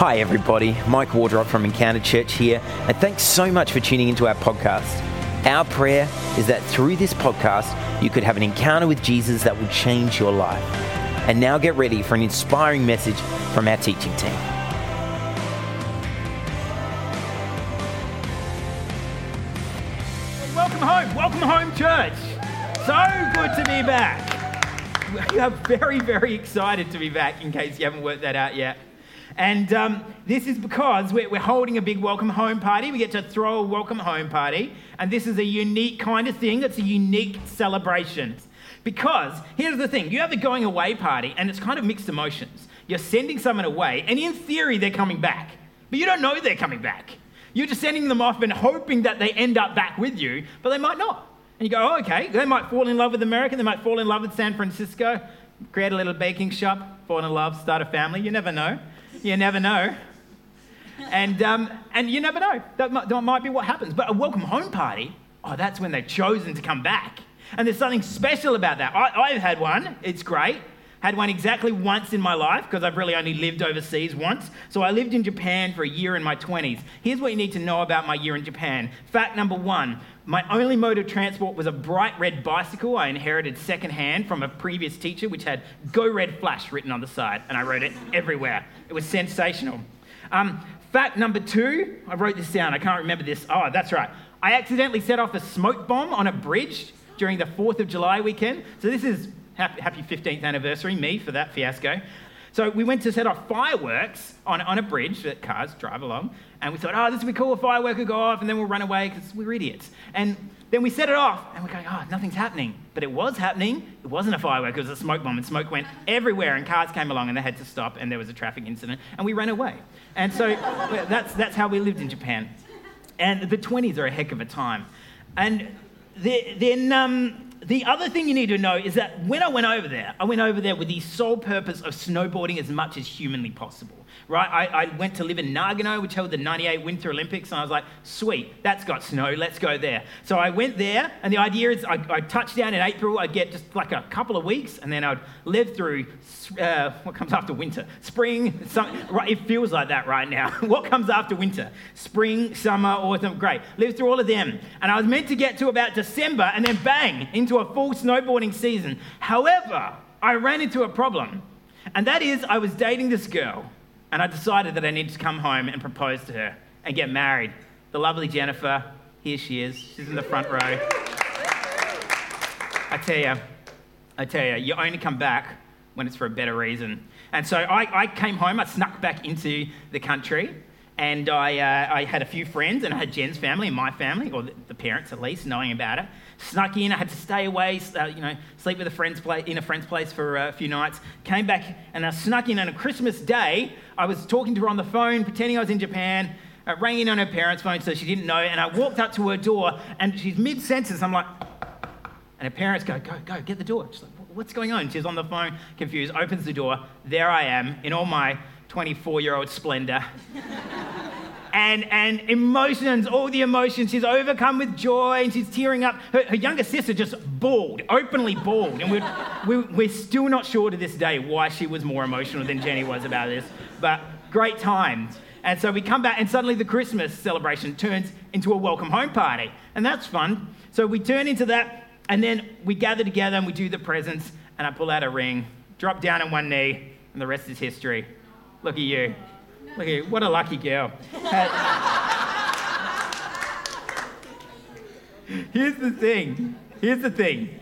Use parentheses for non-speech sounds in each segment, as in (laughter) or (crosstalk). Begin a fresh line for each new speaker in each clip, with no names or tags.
Hi, everybody. Mike Wardrop from Encounter Church here, and thanks so much for tuning into our podcast. Our prayer is that through this podcast, you could have an encounter with Jesus that will change your life. And now get ready for an inspiring message from our teaching team.
Welcome home. Welcome home, church. So good to be back. We are very, very excited to be back in case you haven't worked that out yet. And um, this is because we're, we're, holding a big welcome home party. We get to throw a welcome home party. And this is a unique kind of thing, it's a unique celebration. Because here's the thing you have a going away party, and it's kind of mixed emotions. You're sending someone away, and in theory, they're coming back. But you don't know they're coming back. You're just sending them off and hoping that they end up back with you, but they might not. And you go, oh, okay, they might fall in love with America, they might fall in love with San Francisco, create a little baking shop, fall in love, start a family. You never know. You never know. And, um, and you never know. That might, that might be what happens. But a welcome home party, oh, that's when they've chosen to come back. And there's something special about that. I, I've had one, it's great. Had one exactly once in my life because I've really only lived overseas once. So I lived in Japan for a year in my 20s. Here's what you need to know about my year in Japan. Fact number one my only mode of transport was a bright red bicycle I inherited secondhand from a previous teacher, which had Go Red Flash written on the side, and I rode it everywhere. It was sensational. Um, fact number two, I wrote this down, I can't remember this. Oh, that's right. I accidentally set off a smoke bomb on a bridge during the 4th of July weekend. So this is happy 15th anniversary, me, for that fiasco. So we went to set off fireworks on, on a bridge that cars drive along, and we thought, oh, this would be cool, a firework would go off, and then we'll run away because we're idiots. And then we set it off, and we're going, oh, nothing's happening. But it was happening. It wasn't a firework, it was a smoke bomb, and smoke went everywhere, and cars came along, and they had to stop, and there was a traffic incident, and we ran away. And so that's, that's how we lived in Japan. And the 20s are a heck of a time. And then um, the other thing you need to know is that when I went over there, I went over there with the sole purpose of snowboarding as much as humanly possible. Right? I, I, went to live in Nagano, which held the 98 Winter Olympics, and I was like, sweet, that's got snow, let's go there. So I went there, and the idea is I, I touched down in April, I'd get just like a couple of weeks, and then I'd live through uh, what comes after winter? Spring, right, it feels like that right now. (laughs) what comes after winter? Spring, summer, autumn, great. Live through all of them. And I was meant to get to about December, and then bang, into a full snowboarding season. However, I ran into a problem, and that is I was dating this girl and I decided that I needed to come home and propose to her and get married. The lovely Jennifer, here she is. She's in the front row. I tell you, I tell you, you only come back when it's for a better reason. And so I, I came home, I snuck back into the country, and I, uh, I had a few friends, and I had Jen's family and my family, or the, the parents at least, knowing about it snuck in. I had to stay away, uh, you know, sleep with a friend's place, in a friend's place for uh, a few nights. Came back and I snuck in on a Christmas day. I was talking to her on the phone, pretending I was in Japan. I rang in on her parents' phone so she didn't know. And I walked up to her door and she's mid senses. I'm like, and her parents go, go, go, get the door. She's like, what's going on? She's on the phone, confused, opens the door. There I am in all my 24 year old splendor (laughs) and, and emotions, all the emotions. She's overcome with joy and she's tearing up. Her, her younger sister just bawled, openly bawled. And we're, we're, we're still not sure to this day why she was more emotional than Jenny was about this. But great times. And so we come back, and suddenly the Christmas celebration turns into a welcome home party. And that's fun. So we turn into that, and then we gather together and we do the presents. And I pull out a ring, drop down on one knee, and the rest is history. Look at you. Look at you. What a lucky girl. Here's the thing. Here's the thing.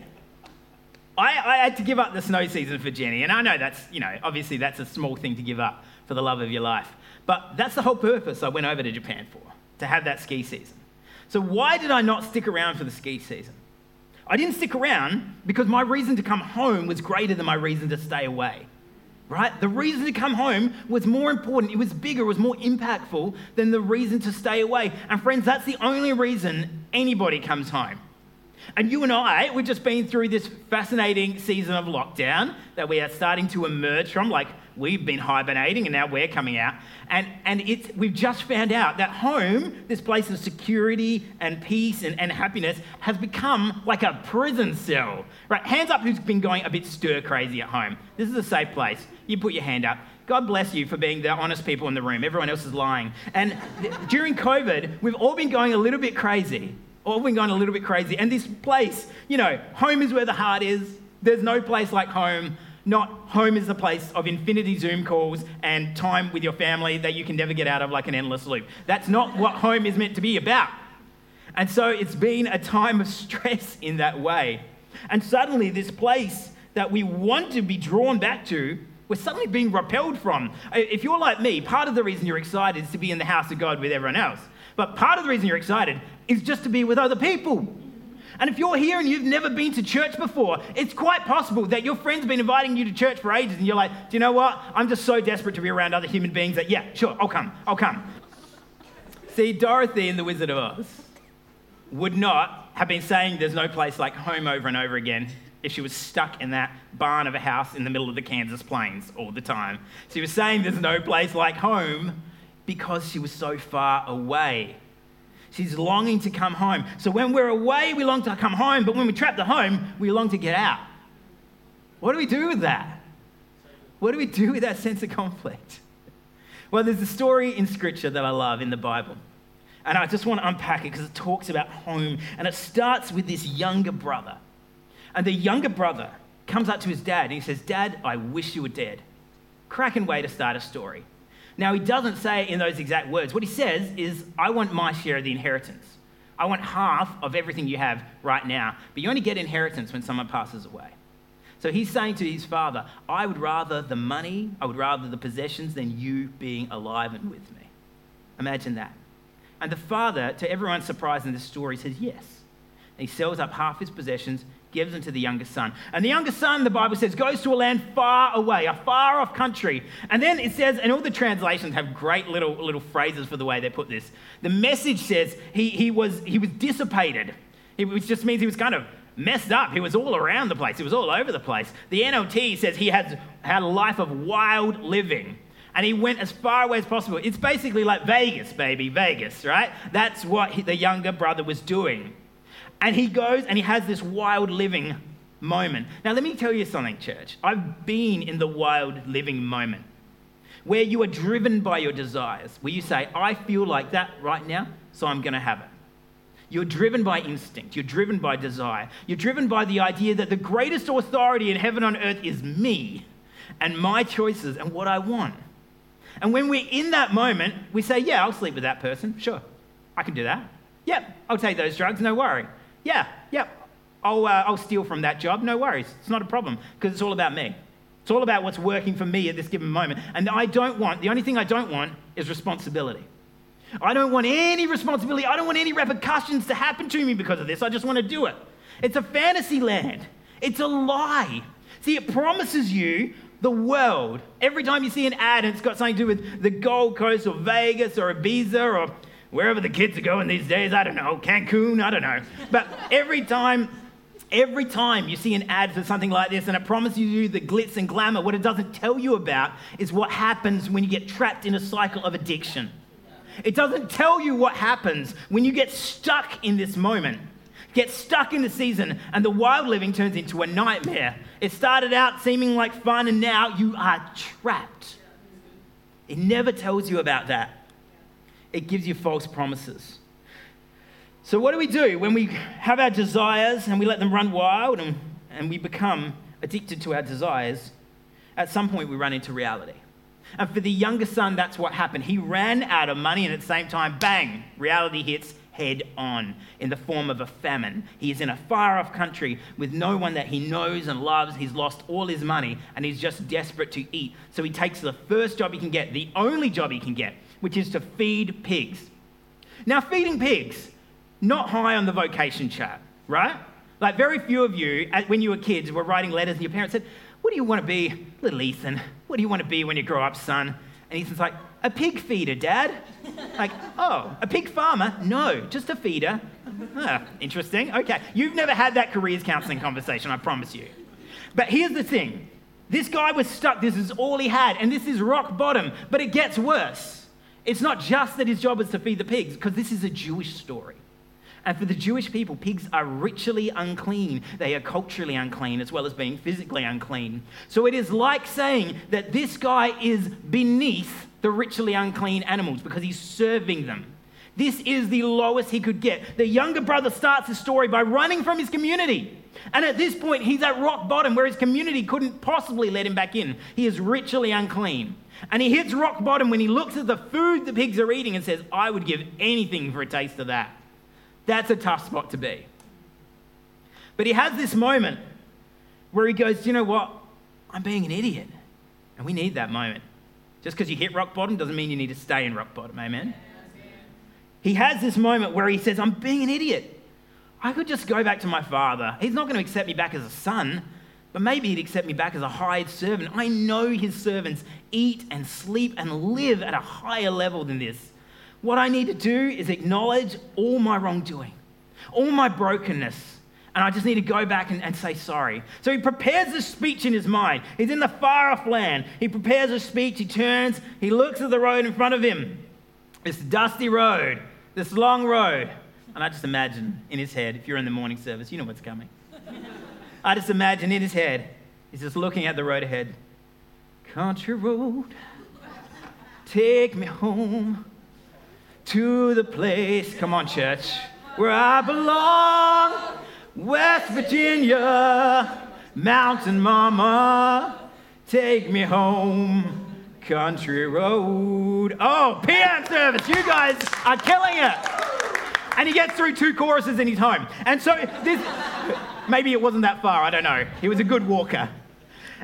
I, I, had to give up the snow season for Jenny, and I know that's, you know, obviously that's a small thing to give up for the love of your life. But that's the whole purpose I went over to Japan for, to have that ski season. So why did I not stick around for the ski season? I didn't stick around because my reason to come home was greater than my reason to stay away right? The reason to come home was more important, it was bigger, it was more impactful than the reason to stay away. And friends, that's the only reason anybody comes home. And you and I, we've just been through this fascinating season of lockdown that we are starting to emerge from. Like, we've been hibernating and now we're coming out. And, and it's, we've just found out that home, this place of security and peace and, and happiness, has become like a prison cell. Right? Hands up who's been going a bit stir crazy at home. This is a safe place. You put your hand up. God bless you for being the honest people in the room. Everyone else is lying. And during COVID, we've all been going a little bit crazy. All been going a little bit crazy. And this place, you know, home is where the heart is. There's no place like home. Not home is the place of infinity Zoom calls and time with your family that you can never get out of like an endless loop. That's not what home is meant to be about. And so it's been a time of stress in that way. And suddenly, this place that we want to be drawn back to, we're suddenly being repelled from. If you're like me, part of the reason you're excited is to be in the house of God with everyone else. But part of the reason you're excited is just to be with other people. And if you're here and you've never been to church before, it's quite possible that your friend's been inviting you to church for ages and you're like, do you know what? I'm just so desperate to be around other human beings that, yeah, sure, I'll come, I'll come. See, Dorothy in The Wizard of Oz would not have been saying there's no place like home over and over again if she was stuck in that barn of a house in the middle of the Kansas plains all the time. She was saying there's no place like home because she was so far away She's longing to come home. So when we're away, we long to come home, but when we're trapped at home, we long to get out. What do we do with that? What do we do with that sense of conflict? Well, there's a story in Scripture that I love in the Bible. And I just want to unpack it because it talks about home. And it starts with this younger brother. And the younger brother comes up to his dad and he says, Dad, I wish you were dead. Cracking way to start a story. Now, he doesn't say in those exact words. What he says is, I want my share of the inheritance. I want half of everything you have right now. But you only get inheritance when someone passes away. So he's saying to his father, I would rather the money, I would rather the possessions than you being alive and with me. Imagine that. And the father, to everyone's surprise in this story, says yes. And he sells up half his possessions gives them to the younger son. And the younger son, the Bible says, goes to a land far away, a far off country. And then it says, and all the translations have great little, little phrases for the way they put this. The message says he, he, was, he was dissipated, which just means he was kind of messed up. He was all around the place, he was all over the place. The NLT says he had, had a life of wild living. And he went as far away as possible. It's basically like Vegas, baby, Vegas, right? That's what he, the younger brother was doing. And he goes and he has this wild living moment. Now, let me tell you something, church. I've been in the wild living moment where you are driven by your desires, where you say, I feel like that right now, so I'm going to have it. You're driven by instinct. You're driven by desire. You're driven by the idea that the greatest authority in heaven and earth is me and my choices and what I want. And when we're in that moment, we say, Yeah, I'll sleep with that person. Sure, I can do that. Yep, I'll take those drugs, no worry. Yeah, yeah, I'll, uh, I'll steal from that job. No worries. It's not a problem because it's all about me. It's all about what's working for me at this given moment. And I don't want, the only thing I don't want is responsibility. I don't want any responsibility. I don't want any repercussions to happen to me because of this. I just want to do it. It's a fantasy land, it's a lie. See, it promises you the world. Every time you see an ad and it's got something to do with the Gold Coast or Vegas or Ibiza or wherever the kids are going these days. I don't know, Cancun, I don't know. But every time, every time you see an ad for something like this and it promises you the glitz and glamour, what it doesn't tell you about is what happens when you get trapped in a cycle of addiction. It doesn't tell you what happens when you get stuck in this moment. Get stuck in the season, and the wild living turns into a nightmare. It started out seeming like fun, and now you are trapped. It never tells you about that it gives you false promises. So, what do we do when we have our desires and we let them run wild and, and we become addicted to our desires? At some point, we run into reality. And for the younger son, that's what happened. He ran out of money, and at the same time, bang, reality hits head on in the form of a famine. He is in a far off country with no one that he knows and loves. He's lost all his money, and he's just desperate to eat. So he takes the first job he can get, the only job he can get, which is to feed pigs. Now, feeding pigs, not high on the vocation chart, right? Like, very few of you, when you were kids, were writing letters and your parents said, What do you want to be, little Ethan? What do you want to be when you grow up, son? And Ethan's like, A pig feeder, Dad. like, (laughs) oh, a pig farmer? No, just a feeder. Interesting. Okay. You've never had that careers counseling conversation, I promise you. But here's the thing This guy was stuck. This is all he had, and this is rock bottom. But it gets worse. It's not just that his job was to feed the pigs, because this is a Jewish story. And for the Jewish people, pigs are ritually unclean. They are culturally unclean as well as being physically unclean. So it is like saying that this guy is beneath the ritually unclean animals because he's serving them. This is the lowest he could get. The younger brother starts the story by running from his community. And at this point, he's at rock bottom where his community couldn't possibly let him back in. He is ritually unclean. And he hits rock bottom when he looks at the food the pigs are eating and says, I would give anything for a taste of that. That's a tough spot to be. But he has this moment where he goes, you know what? I'm being an idiot. And we need that moment. Just because you hit rock bottom doesn't mean you need to stay in rock bottom. Amen? He has this moment where he says, I'm being an idiot. I could just go back to my father. He's not going to accept me back as a son, but maybe he'd accept me back as a hired servant. I know his servants eat and sleep and live at a higher level than this. What I need to do is acknowledge all my wrongdoing, all my brokenness, and I just need to go back and, and, say sorry. So he prepares this speech in his mind. He's in the far off land. He prepares a speech. He turns, he looks at the road in front of him this dusty road, this long road. And I just imagine in his head, if you're in the morning service, you know what's coming. I just imagine in his head, he's just looking at the road ahead. Country road, take me home to the place, come on, church, where I belong. West Virginia, mountain mama, take me home. Country road. Oh, PM service, you guys are killing it. And he gets through two choruses and he's home. And so this, maybe it wasn't that far, I don't know. He was a good walker.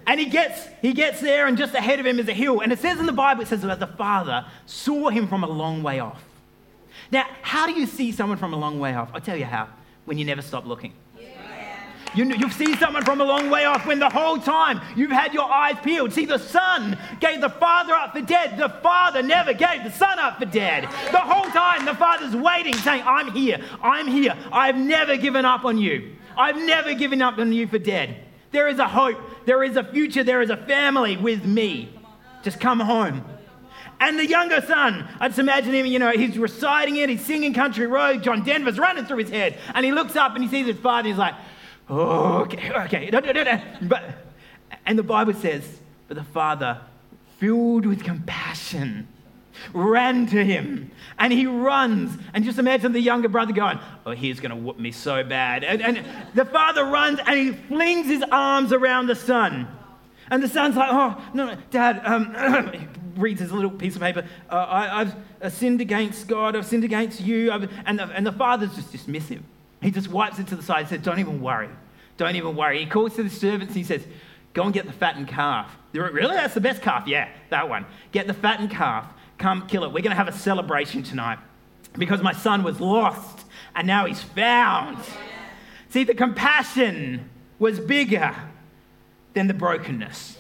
And he gets, he gets there, and just ahead of him is a hill. And it says in the Bible, it says that the father saw him from a long way off. Now, how do you see someone from a long way off? I'll tell you how when you never stop looking. You, you see someone from a long way off when the whole time you've had your eyes peeled. See, the son gave the father up for dead. The father never gave the son up for dead. The whole time the father's waiting, saying, I'm here, I'm here. I've never given up on you. I've never given up on you for dead. There is a hope, there is a future, there is a family with me. Just come home. And the younger son, I just imagine him, you know, he's reciting it, he's singing Country Road, John Denver's running through his head, and he looks up and he sees his father, he's like, okay, okay, no, no, no, no. But, and the Bible says, but the father, filled with compassion, ran to him and he runs. And just imagine the younger brother going, Oh, he's going to whoop me so bad. And, and, the father runs and he flings his arms around the son. And the son's like, Oh, no, no dad, um, (clears throat) reads his little piece of paper. Uh, I, have uh, sinned against God. I've sinned against you. and, the, and the father's just dismissive. He just wipes it to the side and says, Don't even worry. Don't even worry. He calls to the servants and he says, Go and get the fattened calf. Like, really? That's the best calf? Yeah, that one. Get the fattened calf. Come kill it. We're going to have a celebration tonight because my son was lost and now he's found. See, the compassion was bigger than the brokenness.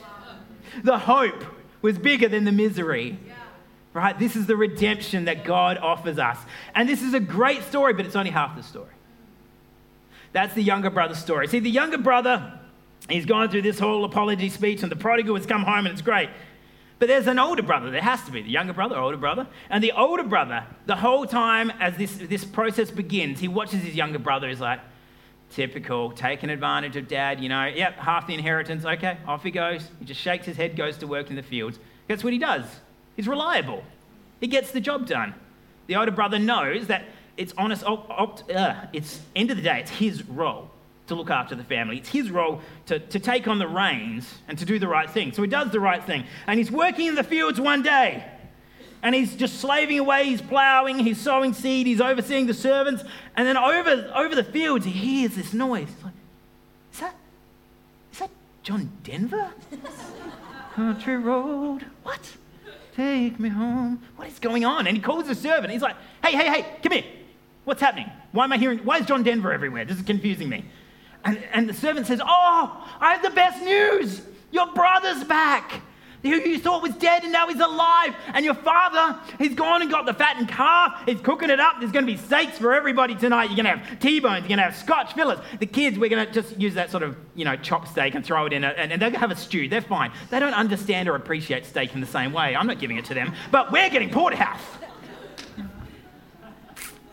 The hope was bigger than the misery. Right? This is the redemption that God offers us. And this is a great story, but it's only half the story. That's the younger brother's story. See, the younger brother, he's gone through this whole apology speech, and the prodigal has come home, and it's great. But there's an older brother. There has to be the younger brother, older brother. And the older brother, the whole time as this, this process begins, he watches his younger brother. He's like, typical, taking advantage of dad, you know, yep, half the inheritance, okay, off he goes. He just shakes his head, goes to work in the fields. That's what he does. He's reliable, he gets the job done. The older brother knows that it's honest, uh, it's end of the day, it's his role to look after the family. It's his role to, to take on the reins and to do the right thing. So he does the right thing. And he's working in the fields one day and he's just slaving away, he's plowing, he's sowing seed, he's overseeing the servants. And then over, over the fields, he hears this noise. He's like, is that, is that John Denver? (laughs) Country road. What? Take me home. What is going on? And he calls the servant. He's like, hey, hey, hey, come here. What's happening? Why am I hearing? Why is John Denver everywhere? This is confusing me. And, and the servant says, Oh, I have the best news. Your brother's back. who you thought was dead and now he's alive. And your father, he's gone and got the fattened calf. He's cooking it up. There's going to be steaks for everybody tonight. You're going to have T-bones. You're going to have Scotch fillets. The kids, we're going to just use that sort of, you know, chop steak and throw it in it. And, and to have a stew. They're fine. They don't understand or appreciate steak in the same way. I'm not giving it to them. But we're getting porterhouse.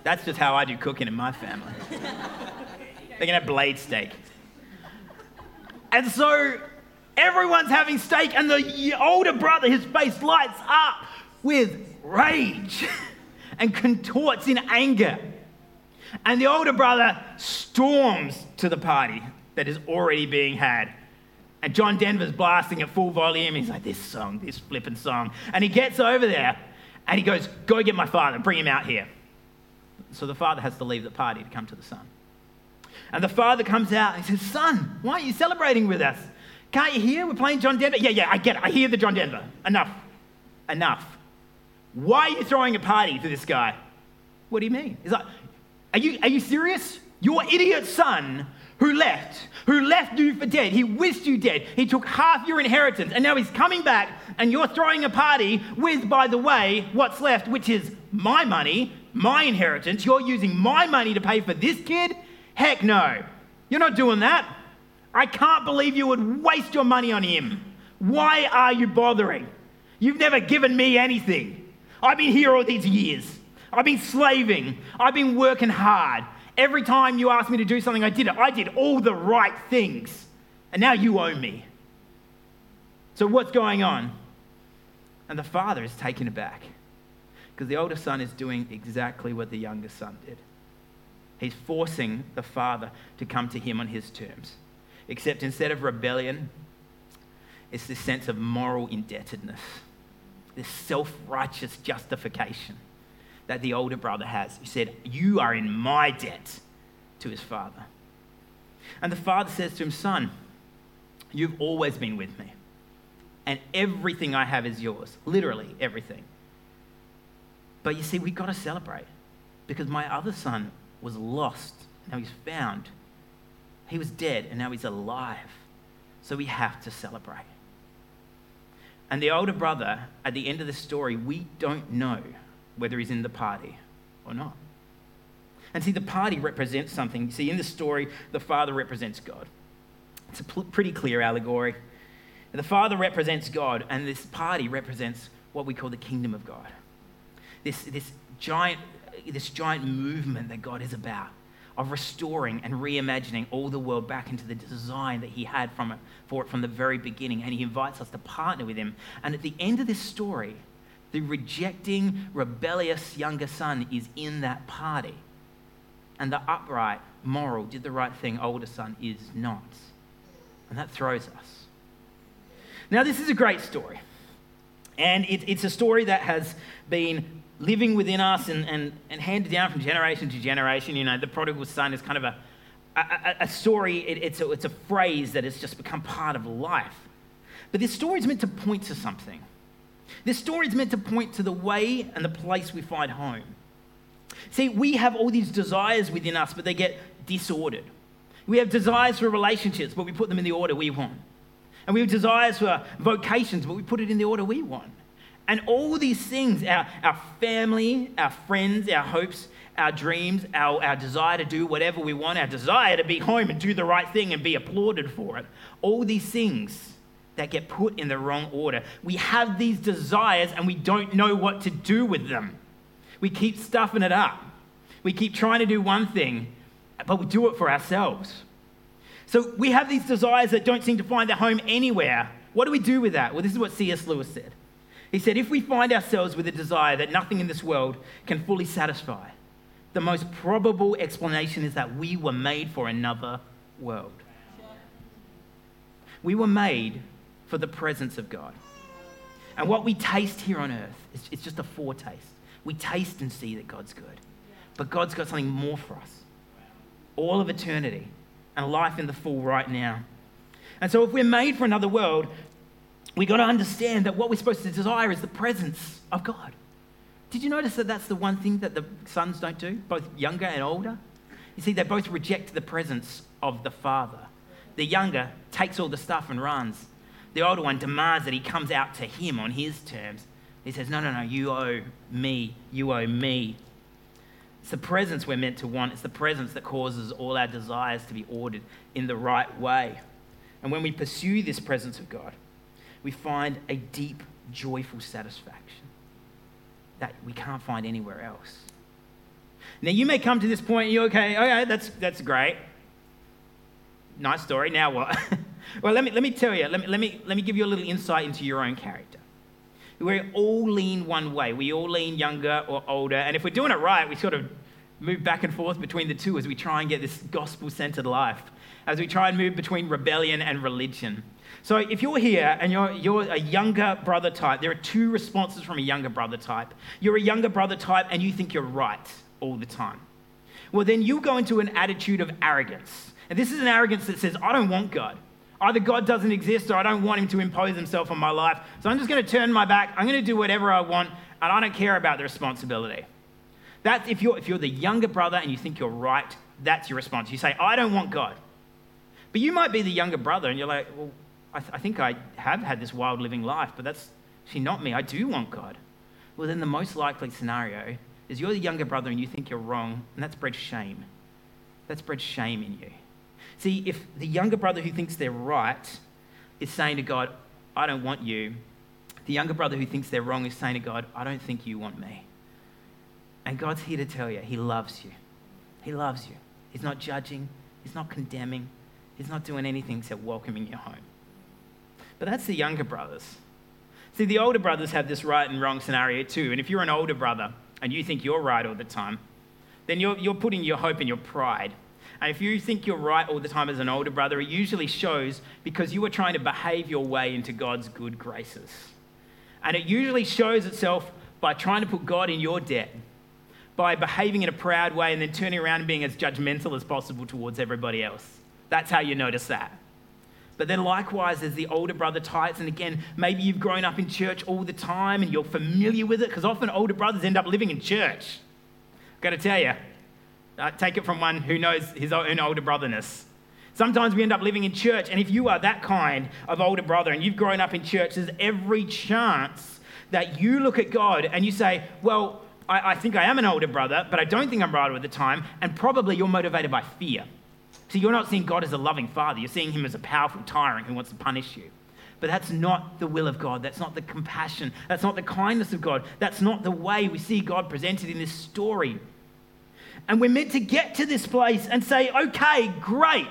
That's just how I do cooking in my family. (laughs) They're going to have blade steak. And so everyone's having steak, and the older brother, his face lights up with rage (laughs) and contorts in anger. And the older brother storms to the party that is already being had. And John Denver's blasting at full volume. He's like, This song, this flippin' song. And he gets over there and he goes, Go get my father, bring him out here. So the father has to leave the party to come to the son. And the father comes out and he says, Son, why aren't you celebrating with us? Can't you hear? We're playing John Denver. Yeah, yeah, I get it. I hear the John Denver. Enough. Enough. Why are you throwing a party for this guy? What do you mean? He's like, Are you, are you serious? Your idiot son who left, who left you for dead. He wished you dead. He took half your inheritance, and now he's coming back, and you're throwing a party with, by the way, what's left, which is my money, my inheritance. You're using my money to pay for this kid? Heck no. You're not doing that. I can't believe you would waste your money on him. Why are you bothering? You've never given me anything. I've been here all these years. I've been slaving. I've been working hard. Every time you asked me to do something, I did it. I did all the right things. And now you owe me. So, what's going on? And the father is taken aback because the older son is doing exactly what the younger son did. He's forcing the father to come to him on his terms. Except instead of rebellion, it's this sense of moral indebtedness, this self righteous justification that the older brother has. He said, You are in my debt to his father. And the father says to him, Son, you've always been with me, and everything I have is yours. Literally, everything. But you see, we've got to celebrate because my other son was lost, now he's found. He was dead, and now he's alive. So we have to celebrate. And the older brother, at the end of the story, we don't know whether he's in the party or not. And see, the party represents something. See, in the story, the father represents God. It's a pretty clear allegory. The father represents God, and this party represents what we call the kingdom of God. This, this, giant, this giant movement that God is about of restoring and reimagining all the world back into the design that He had from it, for it from the very beginning. And He invites us to partner with Him. And at the end of this story, the rejecting, rebellious younger son is in that party. And the upright, moral, did the right thing older son is not. And that throws us. Now, this is a great story. And it, it's a story that has been living within us and, and, and handed down from generation to generation. You know, the prodigal son is kind of a, a, a story, it, it's, a, it's a phrase that has just become part of life. But this story is meant to point to something. This story is meant to point to the way and the place we find home. See, we have all these desires within us, but they get disordered. We have desires for relationships, but we put them in the order we want. And we have desires for vocations, but we put it in the order we want. And all these things our, our family, our friends, our hopes, our dreams, our, our desire to do whatever we want, our desire to be home and do the right thing and be applauded for it all these things that get put in the wrong order. We have these desires and we don't know what to do with them. We keep stuffing it up. We keep trying to do one thing, but we do it for ourselves. So we have these desires that don't seem to find their home anywhere. What do we do with that? Well, this is what C.S. Lewis said. He said, If we find ourselves with a desire that nothing in this world can fully satisfy, the most probable explanation is that we were made for another world. We were made for the presence of God. And what we taste here on earth is just a foretaste. We taste and see that God's good. But God's got something more for us all of eternity and life in the full right now. And so, if we're made for another world, we've got to understand that what we're supposed to desire is the presence of God. Did you notice that that's the one thing that the sons don't do, both younger and older? You see, they both reject the presence of the Father. The younger takes all the stuff and runs. The older one demands that he comes out to him on his terms. He says, No, no, no, you owe me. You owe me. It's the presence we're meant to want. It's the presence that causes all our desires to be ordered in the right way. And when we pursue this presence of God, we find a deep, joyful satisfaction that we can't find anywhere else. Now, you may come to this point and you're okay, okay, that's, that's great. Nice story. Now what? (laughs) well, let me, let me tell you, let me, let, me, let me give you a little insight into your own character. We all lean one way. We all lean younger or older. And if we're doing it right, we sort of move back and forth between the two as we try and get this gospel centered life, as we try and move between rebellion and religion. So if you're here and you're, you're a younger brother type, there are two responses from a younger brother type. You're a younger brother type and you think you're right all the time. Well, then you go into an attitude of arrogance. And this is an arrogance that says, I don't want God. Either God doesn't exist or I don't want him to impose himself on my life. So I'm just going to turn my back. I'm going to do whatever I want and I don't care about the responsibility. That's if you're, if you're the younger brother and you think you're right, that's your response. You say, I don't want God. But you might be the younger brother and you're like, well, I, th- I think I have had this wild living life, but that's actually not me. I do want God. Well, then the most likely scenario is you're the younger brother and you think you're wrong, and that's bred shame. That's bred shame in you. See, if the younger brother who thinks they're right is saying to God, I don't want you, the younger brother who thinks they're wrong is saying to God, I don't think you want me. And God's here to tell you, He loves you. He loves you. He's not judging, He's not condemning, He's not doing anything except welcoming you home. But that's the younger brothers. See, the older brothers have this right and wrong scenario too. And if you're an older brother and you think you're right all the time, then you're, you're putting your hope in your pride. And if you think you're right all the time as an older brother, it usually shows because you are trying to behave your way into God's good graces. And it usually shows itself by trying to put God in your debt, by behaving in a proud way and then turning around and being as judgmental as possible towards everybody else. That's how you notice that. But then, likewise, there's the older brother types, and again, maybe you've grown up in church all the time and you're familiar with it, because often older brothers end up living in church. I've got to tell you, uh, take it from one who knows his own older brotherness. Sometimes we end up living in church, and if you are that kind of older brother and you've grown up in church, there's every chance that you look at God and you say, Well, I, I think I am an older brother, but I don't think I'm right all the time, and probably you're motivated by fear. So you're not seeing God as a loving father, you're seeing him as a powerful tyrant who wants to punish you. But that's not the will of God. That's not the compassion. That's not the kindness of God. That's not the way we see God presented in this story. And we're meant to get to this place and say, okay, great,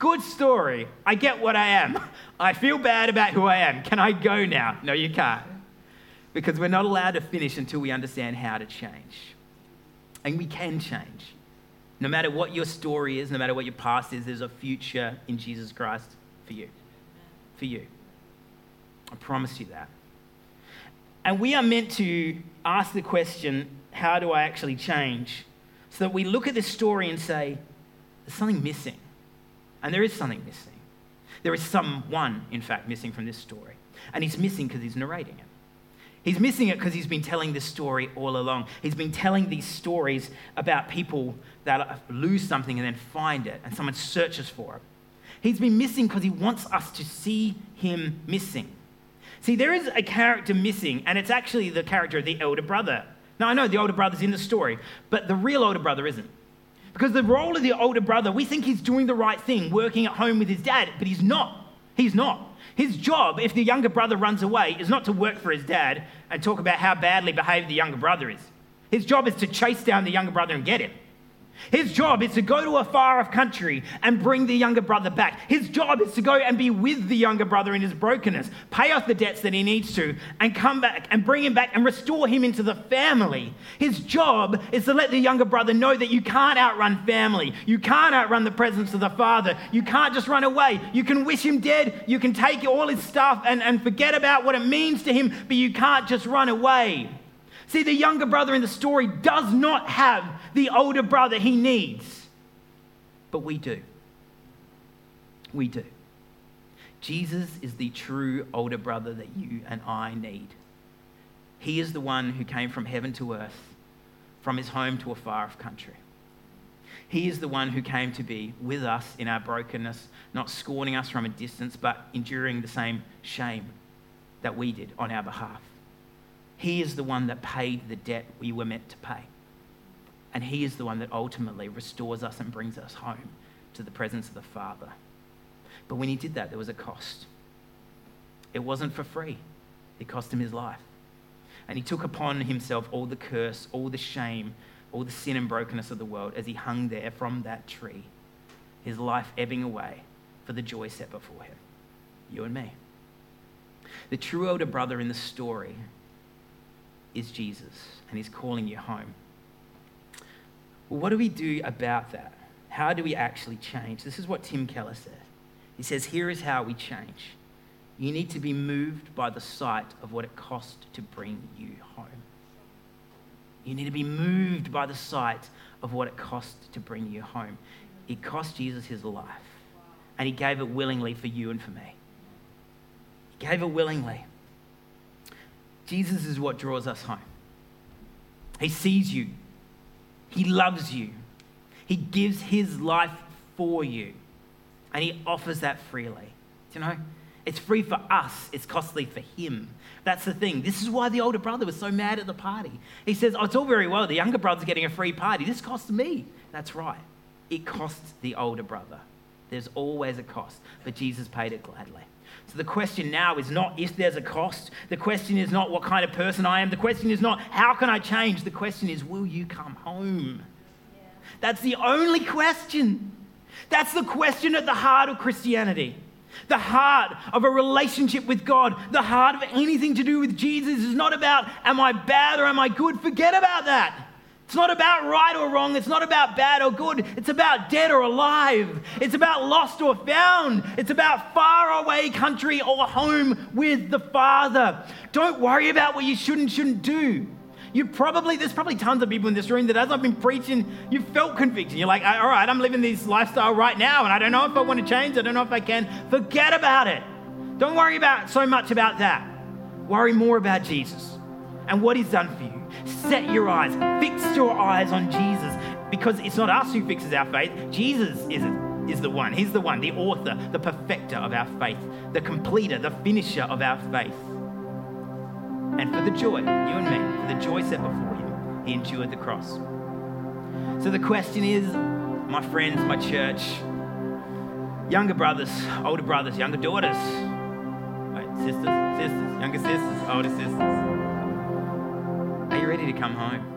good story. I get what I am. (laughs) I feel bad about who I am. Can I go now? No, you can't. Because we're not allowed to finish until we understand how to change. And we can change. No matter what your story is, no matter what your past is, there's a future in Jesus Christ for you. For you. I promise you that. And we are meant to ask the question how do I actually change? So that we look at this story and say, there's something missing. And there is something missing. There is someone, in fact, missing from this story. And he's missing because he's narrating it. He's missing it because he's been telling this story all along. He's been telling these stories about people that lose something and then find it, and someone searches for it. He's been missing because he wants us to see him missing. See, there is a character missing, and it's actually the character of the elder brother. Now, I know the older brother's in the story, but the real older brother isn't. Because the role of the older brother, we think he's doing the right thing, working at home with his dad, but he's not. He's not. His job, if the younger brother runs away, is not to work for his dad and talk about how badly behaved the younger brother is. His job is to chase down the younger brother and get him. His job is to go to a far off country and bring the younger brother back. His job is to go and be with the younger brother in his brokenness, pay off the debts that he needs to, and come back and bring him back and restore him into the family. His job is to let the younger brother know that you can't outrun family. You can't outrun the presence of the father. You can't just run away. You can wish him dead. You can take all his stuff and, and forget about what it means to him, but you can't just run away. See, the younger brother in the story does not have the older brother he needs, but we do. We do. Jesus is the true older brother that you and I need. He is the one who came from heaven to earth, from his home to a far off country. He is the one who came to be with us in our brokenness, not scorning us from a distance, but enduring the same shame that we did on our behalf. He is the one that paid the debt we were meant to pay. And He is the one that ultimately restores us and brings us home to the presence of the Father. But when He did that, there was a cost. It wasn't for free, it cost Him His life. And He took upon Himself all the curse, all the shame, all the sin and brokenness of the world as He hung there from that tree, His life ebbing away for the joy set before Him. You and me. The true older brother in the story is Jesus, and He's calling you home. Well, what do we do about that? How do we actually change? This is what Tim Keller said. He says, Here is how we change. You need to be moved by the sight of what it cost to bring you home. You need to be moved by the sight of what it cost to bring you home. It cost Jesus his life, and he gave it willingly for you and for me. He gave it willingly. Jesus is what draws us home. He sees you, He loves you, He gives His life for you, and He offers that freely. Do you know? It's free for us, it's costly for him. That's the thing. This is why the older brother was so mad at the party. He says, Oh, it's all very well. The younger brother's getting a free party. This costs me. That's right. It costs the older brother. There's always a cost, but Jesus paid it gladly. So the question now is not if there's a cost. The question is not what kind of person I am. The question is not how can I change. The question is, will you come home? Yeah. That's the only question. That's the question at the heart of Christianity. The heart of a relationship with God, the heart of anything to do with Jesus is not about am I bad or am I good? Forget about that. It's not about right or wrong. It's not about bad or good. It's about dead or alive. It's about lost or found. It's about far away country or home with the Father. Don't worry about what you should and shouldn't do. You probably, there's probably tons of people in this room that as I've been preaching, you felt conviction. You're like, all right, I'm living this lifestyle right now, and I don't know if I want to change. I don't know if I can. Forget about it. Don't worry about so much about that. Worry more about Jesus and what he's done for you. Set your eyes, fix your eyes on Jesus, because it's not us who fixes our faith. Jesus is is the one. He's the one, the author, the perfecter of our faith, the completer, the finisher of our faith. And for the joy, you and me, for the joy set before him, he endured the cross. So the question is, my friends, my church, younger brothers, older brothers, younger daughters, sisters, sisters, younger sisters, older sisters, ready to come home?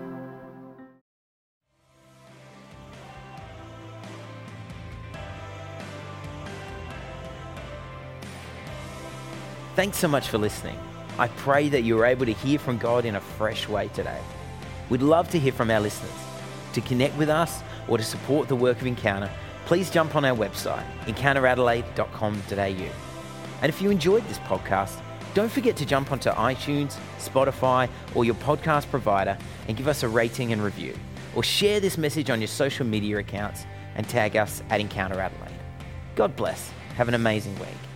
Thanks so much for listening. I pray that you are able to hear from God in a fresh way today. We'd love to hear from our listeners. To connect with us or to support the work of Encounter, please jump on our website, encounteradelaide.com.au. And if you enjoyed this podcast, don't forget to jump onto iTunes, Spotify, or your podcast provider and give us a rating and review. Or share this message on your social media accounts and tag us at Encounter Adelaide. God bless. Have an amazing week.